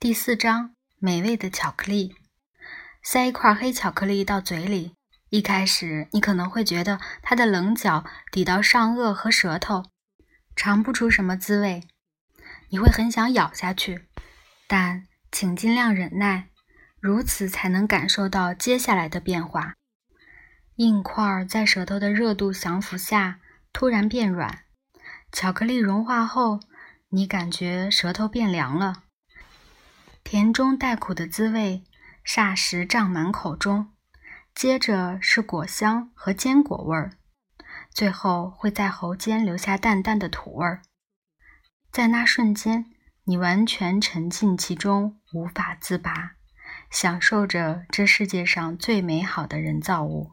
第四章：美味的巧克力。塞一块黑巧克力到嘴里，一开始你可能会觉得它的棱角抵到上颚和舌头，尝不出什么滋味。你会很想咬下去，但请尽量忍耐，如此才能感受到接下来的变化。硬块在舌头的热度降服下突然变软，巧克力融化后，你感觉舌头变凉了。甜中带苦的滋味霎时胀满口中，接着是果香和坚果味儿，最后会在喉间留下淡淡的土味儿。在那瞬间，你完全沉浸其中，无法自拔，享受着这世界上最美好的人造物。